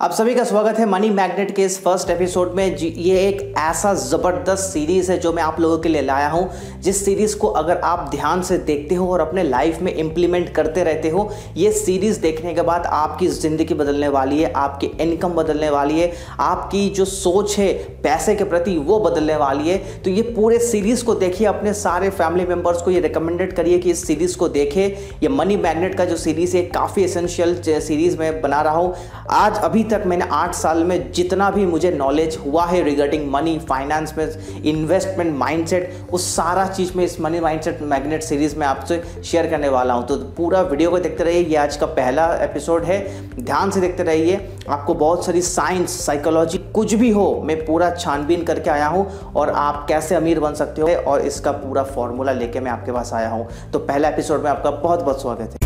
आप सभी का स्वागत है मनी मैग्नेट के इस फ़र्स्ट एपिसोड में। ये एक ऐसा ज़बरदस्त सीरीज़ है जो मैं आप लोगों के लिए लाया हूँ। जिस सीरीज़ को अगर आप ध्यान से देखते हो और अपने लाइफ में इम्प्लीमेंट करते रहते हो, ये सीरीज़ देखने के बाद आपकी ज़िंदगी बदलने वाली है, आपकी इनकम बदलने वाली है, आपकी जो सोच है पैसे के प्रति वो बदलने वाली है। तो ये पूरे सीरीज़ को देखिए, अपने सारे फैमिली मेंबर्स को ये रिकमेंडेड करिए कि इस सीरीज़ को देखे। ये मनी मैग्नेट का जो सीरीज़ है, काफ़ी एसेंशियल सीरीज़ में बना रहा हूँ। आज अभी तक मैंने आठ साल में जितना भी मुझे नॉलेज हुआ है रिगार्डिंग मनी फाइनेंस में इन्वेस्टमेंट माइंडसेट उस सारा चीज़ में, इस मनी माइंडसेट मैग्नेट सीरीज़ में आपसे शेयर करने वाला हूँ। तो पूरा वीडियो को देखते रहिए। ये आज का पहला एपिसोड है। ध्यान से देखते रहिए। आपको बहुत सारी साइंस साइकोलॉजी कुछ भी हो, मैं पूरा छानबीन करके आया हूँ और आप कैसे अमीर बन सकते हो और इसका पूरा फॉर्मूला लेके मैं आपके पास आया हूँ। तो पहला एपिसोड में आपका बहुत बहुत स्वागत है।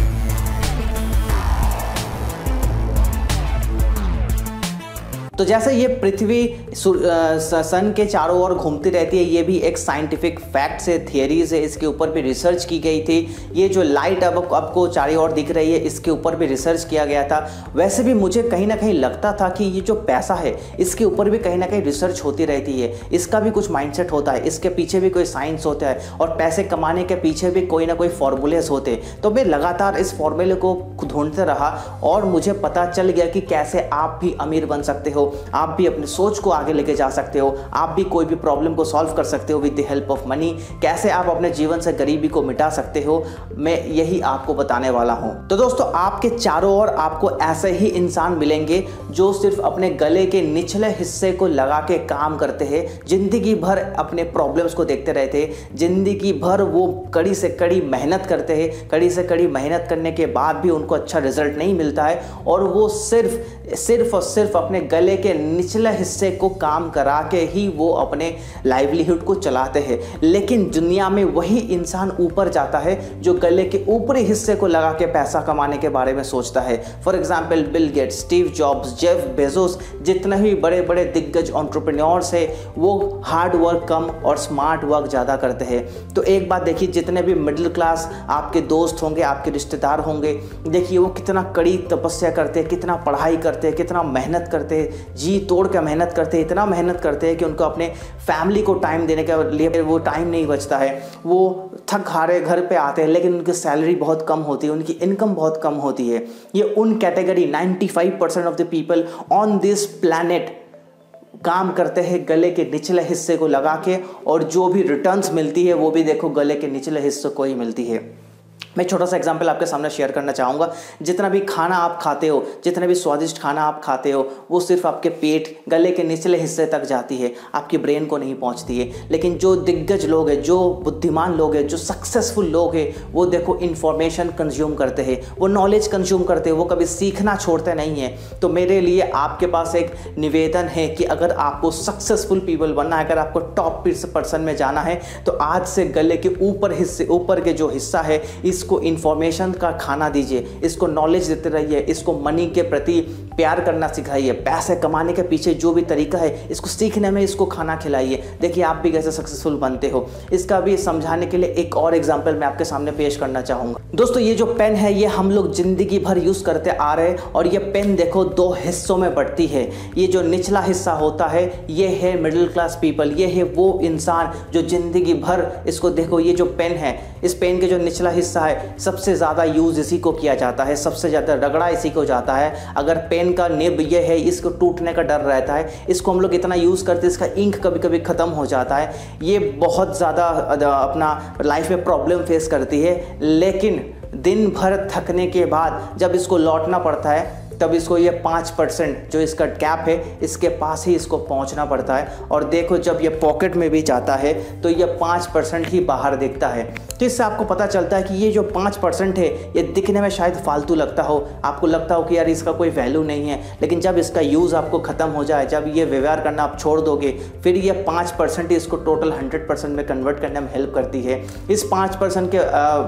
तो जैसे ये पृथ्वी सन के चारों ओर घूमती रहती है, ये भी एक साइंटिफिक फैक्ट है थियरीज है इसके ऊपर भी रिसर्च की गई थी। ये जो लाइट अब, आपको चारों ओर दिख रही है, इसके ऊपर भी रिसर्च किया गया था। वैसे भी मुझे कहीं ना कहीं लगता था कि ये जो पैसा है, इसके ऊपर भी कहीं ना कहीं रिसर्च होती रहती है। इसका भी कुछ माइंडसेट होता है, इसके पीछे भी कोई साइंस होता है और पैसे कमाने के पीछे भी कोई ना कोई फॉर्मूलेस होते तो मैं लगातार इस फॉर्मूले को ढूंढते रहा और मुझे पता चल गया कि कैसे आप भी अमीर बन सकते हो। आप भी अपनी सोच को आगे लेके जा सकते हो। आप भी कोई भी प्रॉब्लम को सॉल्व कर सकते हो with the help of money कैसे आप अपने जीवन से गरीबी को मिटा सकते हो, मैं यही आपको बताने वाला हूँ। तो दोस्तों, आपके चारों ओर आपको ऐसे ही इंसान मिलेंगे जो सिर्फ़ अपने गले के निचले हिस्से को लगा के काम करते हैं। ज़िंदगी भर अपने प्रॉब्लम्स को देखते रहते हैं। ज़िंदगी भर वो कड़ी से कड़ी मेहनत करते हैं। कड़ी से कड़ी मेहनत करने के बाद भी उनको अच्छा रिज़ल्ट नहीं मिलता है। और वो सिर्फ़ सिर्फ़ और सिर्फ़ अपने गले के निचले हिस्से को काम करा के ही वो अपने लाइवलीहुड को चलाते हैं। लेकिन दुनिया में वही इंसान ऊपर जाता है जो गले के ऊपरी हिस्से को लगा के पैसा कमाने के बारे में सोचता है। For example Bill Gates Steve Jobs Jeff Bezos जितने भी बड़े बड़े दिग्गज ऑन्टरप्रेन्योर्स है, वो हार्ड वर्क कम और स्मार्ट वर्क ज़्यादा करते हैं। तो एक बात देखिए, जितने भी मिडिल क्लास आपके दोस्त होंगे, आपके रिश्तेदार होंगे, देखिए वो कितना कड़ी तपस्या करते हैं, कितना पढ़ाई करते हैं, कितना मेहनत करते हैं जी तोड़ कर मेहनत करते हैं, इतना मेहनत करते हैं कि उनको अपने फैमिली को टाइम देने के लिए वो टाइम नहीं बचता है। वो थक हारे घर पे आते हैं, लेकिन उनकी सैलरी बहुत कम होती है, उनकी इनकम बहुत कम होती है। ये उन category 95 percent of the people on this planet काम करते हैं गले के निचले हिस्से को लगा के, और जो भी रिटर्न्स मिलती है, वो भी देखो गले के निचले हिस्से को ही मिलती है। मैं छोटा सा एग्ज़ाम्पल आपके सामने शेयर करना चाहूँगा। जितना भी खाना आप खाते हो, जितना भी स्वादिष्ट खाना आप खाते हो, वो सिर्फ़ आपके पेट, गले के निचले हिस्से तक जाती है। आपकी ब्रेन को नहीं पहुँचती है। लेकिन जो दिग्गज लोग हैं, जो बुद्धिमान लोग हैं, जो सक्सेसफुल लोग हैं, वो देखो इन्फॉर्मेशन कंज्यूम करते हैं। वो नॉलेज कंज्यूम करते हैं। वो कभी सीखना छोड़ते नहीं है। तो मेरे लिए आपके पास एक निवेदन है कि अगर आपको सक्सेसफुल पीपल बनना है, अगर आपको टॉप पर्सन में जाना है तो आज से गले के ऊपर हिस्से, ऊपर के जो हिस्सा है, इस इसको इन्फॉर्मेशन का खाना दीजिए, इसको नॉलेज देते रहिए, इसको मनी के प्रति प्यार करना सिखाइए, पैसे कमाने के पीछे जो भी तरीका है, इसको सीखने में इसको खाना खिलाइए। देखिए, आप भी कैसे सक्सेसफुल बनते हो। इसका भी समझाने के लिए एक और एग्ज़ाम्पल मैं आपके सामने पेश करना चाहूँगा। दोस्तों, ये जो पेन है, ये हम लोग ज़िंदगी भर यूज़ करते आ रहे हैं और ये पेन देखो दो हिस्सों में बढ़ती है। ये जो निचला हिस्सा होता है, ये है मिडिल क्लास पीपल ये है वो इंसान जो ज़िंदगी भर इसको देखो, ये जो पेन है, इस पेन के जो निचला हिस्सा है सबसे ज़्यादा यूज़ इसी को किया जाता है, सबसे ज़्यादा रगड़ा इसी को जाता है। अगर पेन का निब ये है, इसको टूटने का डर रहता है, इसको हम लोग इतना यूज़ करते हैं, इसका इंक कभी कभी ख़त्म हो जाता है। ये बहुत ज़्यादा अपना लाइफ में प्रॉब्लम फेस करती है। लेकिन दिन भर थकने के बाद जब इसको लौटना पड़ता है तब इसको ये पाँच परसेंट जो इसका कैप है, इसके पास ही इसको पहुँचना पड़ता है। और देखो जब ये पॉकेट में भी जाता है तो ये पाँच परसेंट ही बाहर दिखता है। तो इससे आपको पता चलता है कि ये जो पाँच परसेंट है, ये दिखने में शायद फालतू लगता हो। आपको लगता हो कि यार इसका कोई वैल्यू नहीं है, लेकिन जब इसका यूज़ आपको ख़त्म हो जाए, जब ये व्यवहार करना आप छोड़ दोगे, फिर ये पाँच परसेंट इसको टोटल हंड्रेड परसेंट में कन्वर्ट करने में हेल्प करती है। इस पाँच परसेंट के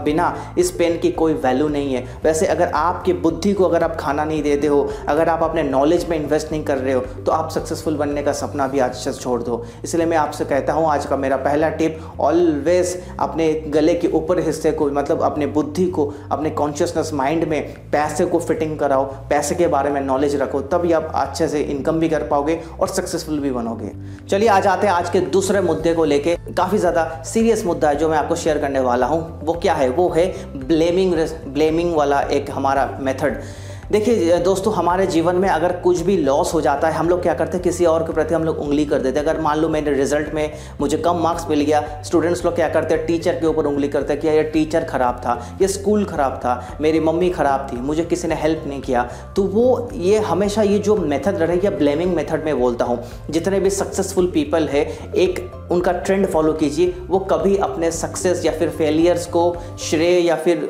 बिना इस पेन की कोई वैल्यू नहीं है। वैसे अगर आपकी बुद्धि को अगर आप खाना नहीं दे देते हो। अगर आप अपने नॉलेज में इन्वेस्ट नहीं कर रहे हो तो आप सक्सेसफुल बनने का सपना भी आज से छोड़ दो। इसलिए मैं आपसे कहता हूँ, आज का मेरा पहला टिप ऑलवेज अपने गले के ऊपर हिस्से को मतलब अपने बुद्धि को, अपने कॉन्शियसनेस माइंड में पैसे को फिटिंग कराओ। पैसे के बारे में नॉलेज रखो, तभी आप अच्छे से इनकम भी कर पाओगे और सक्सेसफुल भी बनोगे। चलिए, आज आते हैं आज के दूसरे मुद्दे को लेके। काफ़ी ज़्यादा सीरियस मुद्दा है जो मैं आपको शेयर करने वाला हूँ। वो क्या है? वो है ब्लेमिंग ब्लेमिंग वाला एक हमारा मेथड देखिए दोस्तों, हमारे जीवन में अगर कुछ भी लॉस हो जाता है, हम लोग क्या करते हैं? किसी और के प्रति हम लोग उंगली कर देते हैं। अगर मान लो मेरे रिज़ल्ट में मुझे कम मार्क्स मिल गया स्टूडेंट्स लोग क्या करते हैं? टीचर के ऊपर उंगली करते हैं कि ये टीचर ख़राब था, ये स्कूल ख़राब था, मेरी मम्मी ख़राब थी, मुझे किसी ने हेल्प नहीं किया। तो वो, ये हमेशा ये जो मेथड रहे या ब्लेमिंग मेथड में बोलता हूँ, जितने भी सक्सेसफुल पीपल है, एक उनका ट्रेंड फॉलो कीजिए। वो कभी अपने सक्सेस या फिर फेलियर्स को, श्रेय या फिर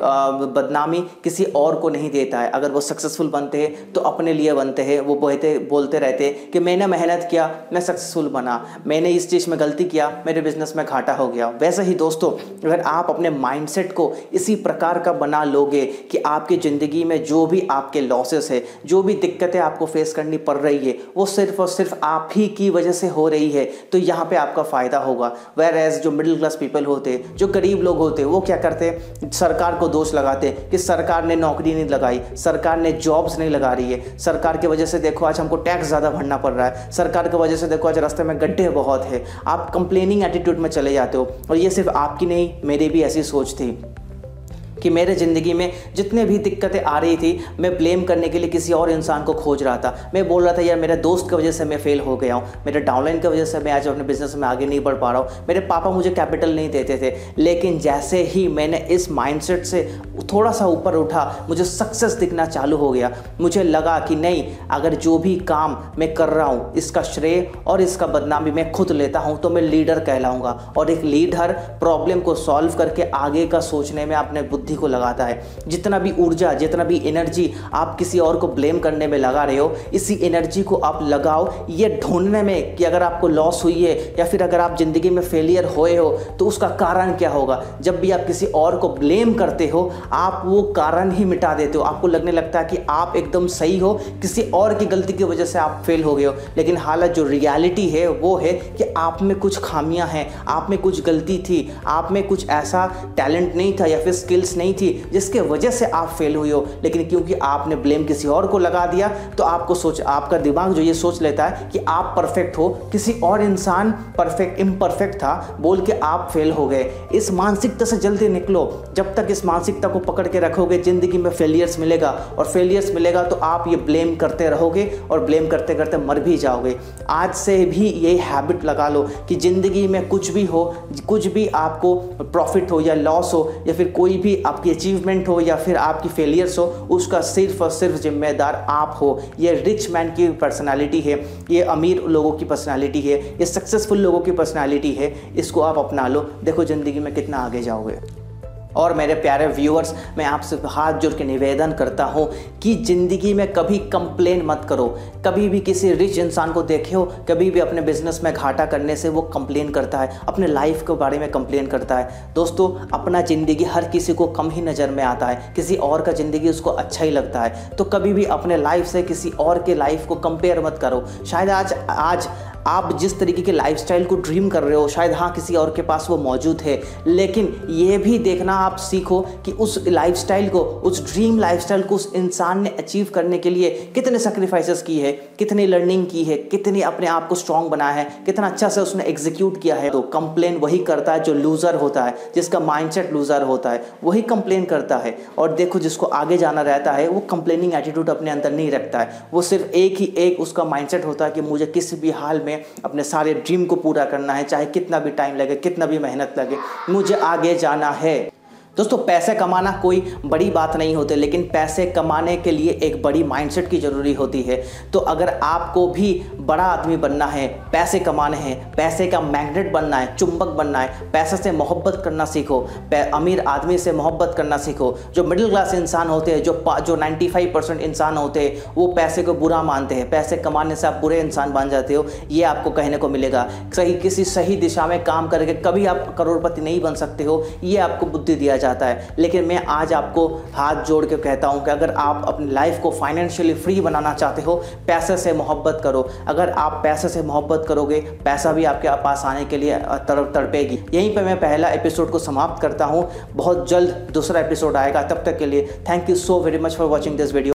बदनामी किसी और को नहीं देता है। अगर वो सक्सेसफुल बनते हैं तो अपने लिए बनते हैं। वो बोलते बोलते रहते हैं कि मैंने मेहनत किया, मैं सक्सेसफुल बना। मैंने इस चीज़ में गलती किया, मेरे बिज़नेस में घाटा हो गया। वैसे ही दोस्तों, अगर आप अपने माइंडसेट को इसी प्रकार का बना लोगे कि आपकी ज़िंदगी में जो भी आपके लॉसेस है, जो भी दिक्कतें आपको फेस करनी पड़ रही है, वो सिर्फ़ और सिर्फ़ आप ही की वजह से हो रही है तो यहाँ पर आपका फ़ायदा होगा। वेर एज जो मिडिल क्लास पीपल होते, जो गरीब लोग होते, वो क्या करते? सरकार को दोष लगाते कि सरकार ने नौकरी नहीं लगाई, सरकार ने जॉब्स नहीं लगा रही है। सरकार की वजह से देखो आज हमको टैक्स ज़्यादा भरना पड़ रहा है। सरकार की वजह से देखो आज रास्ते में गड्ढे बहुत है। आप कंप्लेनिंग एटीट्यूड में चले जाते हो। और ये सिर्फ़ आपकी नहीं, मेरी भी ऐसी सोच थी। कि मेरे ज़िंदगी में जितने भी दिक्कतें आ रही थी, मैं ब्लेम करने के लिए किसी और इंसान को खोज रहा था। मैं बोल रहा था, यार, मेरे दोस्त की वजह से मैं फेल हो गया हूँ। मेरे डाउनलाइन की वजह से मैं आज अपने बिज़नेस में आगे नहीं बढ़ पा रहा हूँ। मेरे पापा मुझे कैपिटल नहीं देते थे। लेकिन जैसे ही मैंने इस माइंडसेट से थोड़ा सा ऊपर उठा, मुझे सक्सेस दिखना चालू हो गया। मुझे लगा कि नहीं, अगर जो भी काम मैं कर रहा हूँ, इसका श्रेय और इसका बदनामी मैं खुद लेता हूँ तो मैं लीडर कहलाऊँगा। और एक लीडर प्रॉब्लम को सॉल्व करके आगे का सोचने में अपने बुद्धि बुद्धि को लगाता है। जितना भी ऊर्जा, जितना भी एनर्जी आप किसी और को ब्लेम करने में लगा रहे हो, इसी एनर्जी को आप लगाओ। ये ढूँढने में कि अगर आपको लॉस हुई है या फिर अगर आप ज़िंदगी में फेलियर हुए हो तो उसका कारण क्या होगा? जब भी आप किसी और को ब्लेम करते हो, आप वो कारण ही मिटा देते हो। आपको लगने लगता है कि आप एकदम सही हो, किसी और की गलती की वजह से आप फेल हो गए हो। लेकिन हालत जो रियलिटी है, वो है कि आप में कुछ खामियाँ हैं, आप में कुछ गलती थी, आप में कुछ ऐसा टैलेंट नहीं था या फिर स्किल्स नहीं थी, जिसके वजह से आप फेल हुई हो। लेकिन क्योंकि आपने ब्लेम किसी और को लगा दिया तो आपको सोच, आपका दिमाग जो ये सोच लेता है कि आप परफेक्ट हो, किसी और इंसान परफेक्ट इम्परफेक्ट था, बोल के आप फेल हो गए। इस मानसिकता से जल्दी निकलो। जब तक इस मानसिकता को पकड़ के रखोगे, ज़िंदगी में फेलियर्स मिलेगा। और फेलियर्स मिलेगा तो आप ये ब्लेम करते रहोगे और ब्लेम करते करते मर भी जाओगे। आज से भी ये हैबिट लगा लो कि ज़िंदगी में कुछ भी हो, कुछ भी आपको प्रॉफिट हो या लॉस हो, या फिर कोई भी आपकी अचीवमेंट हो या फिर आपकी फेलियर्स हो, उसका सिर्फ़ और सिर्फ़ जिम्मेदार आप हो। ये रिच मैन की पर्सनालिटी है, ये अमीर लोगों की पर्सनालिटी है, ये सक्सेसफुल लोगों की पर्सनालिटी है, इसको आप अपना लो। देखो ज़िंदगी में कितना आगे जाओगे। और मेरे प्यारे व्यूअर्स मैं आपसे हाथ जोड़ के निवेदन करता हूँ कि ज़िंदगी में कभी कंप्लेन मत करो। कभी भी किसी रिच इंसान को देखे हो, कभी भी अपने बिज़नेस में घाटा करने से वो कंप्लेन करता है, अपने लाइफ के बारे में कंप्लेन करता है। दोस्तों, अपना ज़िंदगी हर किसी को कम ही नज़र में आता है, किसी और का ज़िंदगी उसको अच्छा ही लगता है। तो कभी भी अपने लाइफ से किसी और के लाइफ को कंपेयर मत करो। शायद आज आज आप जिस तरीके के लाइफस्टाइल को ड्रीम कर रहे हो, शायद हाँ किसी और के पास वो मौजूद है, लेकिन ये भी देखना आप सीखो कि उस लाइफस्टाइल को, उस ड्रीम लाइफस्टाइल को उस इंसान ने अचीव करने के लिए कितने सेक्रीफाइसेस की है, कितनी लर्निंग की है, कितने अपने आप को स्ट्रांग बनाया है, कितना अच्छा से उसने एग्जीक्यूट किया है। तो कंप्लेन वही करता है जो लूज़र होता है, जिसका माइंडसेट लूज़र होता है, वही कंप्लेन करता है। और देखो जिसको आगे जाना रहता है, वो कंप्लेनिंग एटीट्यूड अपने अंदर नहीं रखता है। वो सिर्फ़ एक ही एक उसका माइंडसेट होता है कि मुझे किसी भी हाल में में अपने सारे ड्रीम को पूरा करना है, चाहे कितना भी टाइम लगे, कितना भी मेहनत लगे, मुझे आगे जाना है। दोस्तों, पैसे कमाना कोई बड़ी बात नहीं होती, लेकिन पैसे कमाने के लिए एक बड़ी माइंडसेट की ज़रूरी होती है। तो अगर आपको भी बड़ा आदमी बनना है, पैसे कमाने हैं, पैसे का मैग्नेट बनना है, चुंबक बनना है, पैसे से मोहब्बत करना सीखो अमीर आदमी से मोहब्बत करना सीखो। जो मिडिल क्लास इंसान होते हैं, जो जो 95 परसेंट इंसान होते हैं, वो पैसे को बुरा मानते हैं। पैसे कमाने से आप बुरे इंसान बन जाते हो, ये आपको कहने को मिलेगा। सही, किसी सही दिशा में काम करके कभी आप करोड़पति नहीं बन सकते हो, ये आपको बुद्धि दिया जाता है। लेकिन मैं आज आपको हाथ जोड़ के कहता हूँ कि अगर आप अपनी लाइफ को फाइनेंशियली फ्री बनाना चाहते हो, पैसे से मोहब्बत करो। अगर आप पैसे से मोहब्बत करोगे, पैसा भी आपके पास आने के लिए तरफ़ तड़पेगी। यहीं पर मैं पहला एपिसोड को समाप्त करता हूँ। बहुत जल्द दूसरा एपिसोड आएगा। तब तक के लिए thank you so very much for watching this video